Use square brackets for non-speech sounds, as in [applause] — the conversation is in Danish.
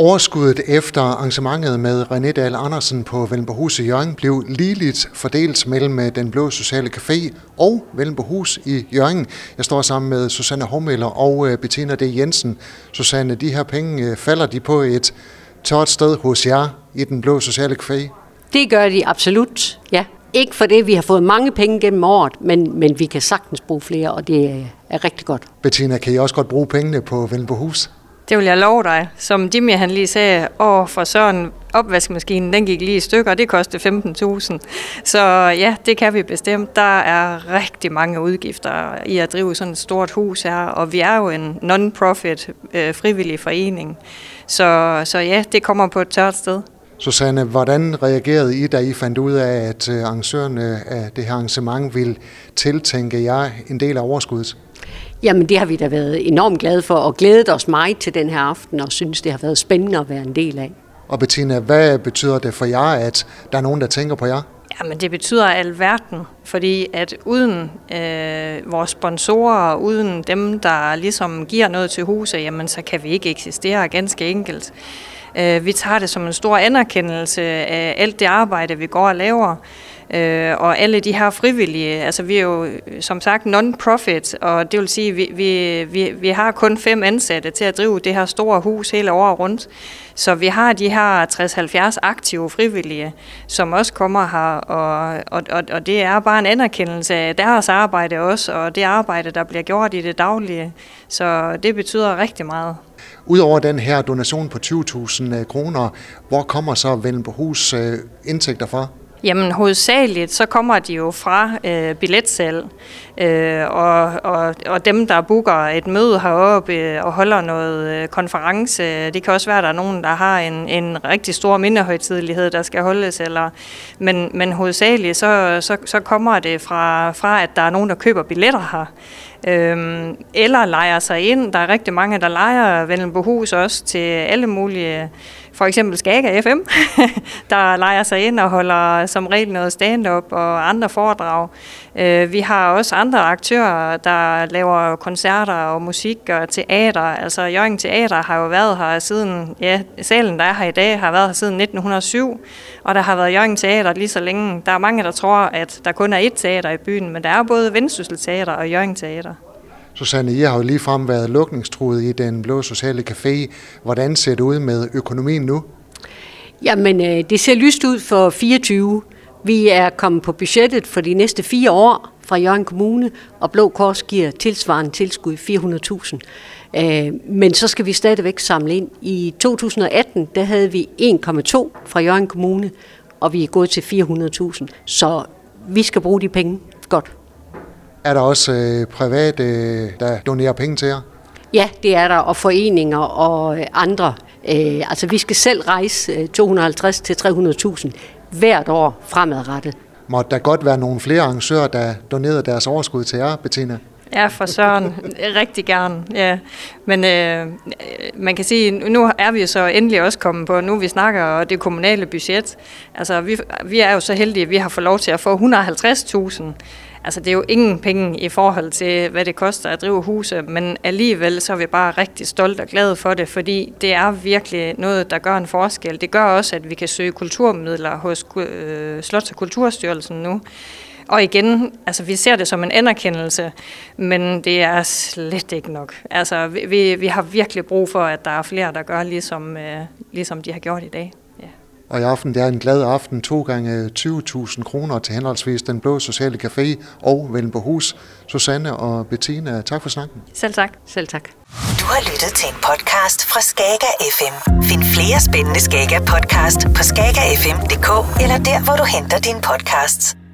Overskuddet efter arrangementet med René Dahl Andersen på Vellenborghus i Jørgen blev ligeligt fordelt mellem øh, Den Blå Sociale Café og Vellenborghus i Jørgen. Jeg står sammen med Susanne Hormøller og øh, Bettina D. Jensen. Susanne, de her penge øh, falder de på et tørt sted hos jer i Den Blå Sociale Café? Det gør de absolut, ja. Ikke for det, vi har fået mange penge gennem året, men, men vi kan sagtens bruge flere, og det er, er rigtig godt. Bettina, kan I også godt bruge pengene på Vellenborghus? Det vil jeg love dig. Som Jimmy han lige sagde, åh for Søren, opvaskemaskinen, den gik lige i stykker, og det kostede 15.000. Så ja, det kan vi bestemt. Der er rigtig mange udgifter i at drive sådan et stort hus her, og vi er jo en non-profit øh, frivillig forening. Så, så ja, det kommer på et tørt sted. Susanne, hvordan reagerede I, da I fandt ud af, at øh, arrangørerne af det her arrangement ville tiltænke jer en del af overskuddet? Jamen det har vi da været enormt glade for, og glædet os meget til den her aften, og synes det har været spændende at være en del af. Og Bettina, hvad betyder det for jer, at der er nogen, der tænker på jer? Jamen det betyder alverden, fordi at uden øh, vores sponsorer, uden dem, der ligesom giver noget til huset, jamen så kan vi ikke eksistere ganske enkelt. Øh, vi tager det som en stor anerkendelse af alt det arbejde, vi går og laver. Øh, og alle de her frivillige, altså vi er jo øh, som sagt non-profit, og det vil sige, vi, vi, vi, vi har kun fem ansatte til at drive det her store hus hele året rundt. Så vi har de her 60-70 aktive frivillige, som også kommer her, og, og, og, og det er bare en anerkendelse af deres arbejde også, og det arbejde, der bliver gjort i det daglige. Så det betyder rigtig meget. Udover den her donation på 20.000 øh, kroner, hvor kommer så Vellenborghus øh, indtægter fra? Jamen hovedsageligt så kommer de jo fra øh, billetsalg, øh, og, og, og dem der booker et møde heroppe øh, og holder noget øh, konference, øh, det kan også være, at der er nogen, der har en, en rigtig stor mindehøjtidlighed, der skal holdes, eller, men, men hovedsageligt så, så, så kommer det fra, fra, at der er nogen, der køber billetter her. Øhm, eller leger sig ind. Der er rigtig mange, der leger Vellenbohus også til alle mulige for eksempel Skaga FM, [laughs] der leger sig ind og holder som regel noget stand-up og andre foredrag. Øh, vi har også andre aktører, der laver koncerter og musik og teater. Altså Jørgen Teater har jo været her siden, ja, salen der er her i dag, har været her siden 1907, og der har været Jørgen Teater lige så længe. Der er mange, der tror, at der kun er ét teater i byen, men der er både Vendsyssel Teater og Jørgen Teater. Susanne, I har jo lige frem været lukningstruet i den blå sociale café. Hvordan ser det ud med økonomien nu? Jamen, øh, det ser lyst ud for 24. Vi er kommet på budgettet for de næste fire år fra Jørgen Kommune, og Blå Kors giver tilsvarende tilskud 400.000. Øh, men så skal vi stadigvæk samle ind. I 2018 der havde vi 1,2 fra Jørgen Kommune, og vi er gået til 400.000. Så vi skal bruge de penge godt. Er der også øh, private, øh, der donerer penge til jer? Ja, det er der, og foreninger og øh, andre. Øh, altså, vi skal selv rejse 250 til 300.000 hvert år fremadrettet. Må der godt være nogle flere arrangører, der donerede deres overskud til jer, Bettina? Ja, for søren. Rigtig gerne, ja. Men øh, øh man kan sige, nu er vi så endelig også kommet på, nu vi snakker om det kommunale budget. Altså, vi, vi er jo så heldige, at vi har fået lov til at få 150.000 Altså det er jo ingen penge i forhold til, hvad det koster at drive huse, men alligevel så er vi bare rigtig stolte og glade for det, fordi det er virkelig noget, der gør en forskel. Det gør også, at vi kan søge kulturmidler hos øh, Slots- og Kulturstyrelsen nu. Og igen, altså vi ser det som en anerkendelse, men det er slet ikke nok. Altså vi, vi har virkelig brug for, at der er flere, der gør ligesom, øh, ligesom de har gjort i dag. Og i aften, det er en glad aften, to gange 20.000 kroner til henholdsvis Den Blå Sociale Café og Vellenborghus. Susanne og Bettina, tak for snakken. Selv tak. Selv tak. Du har lyttet til en podcast fra Skager FM. Find flere spændende Skager podcast på skagerfm.dk eller der, hvor du henter dine podcasts.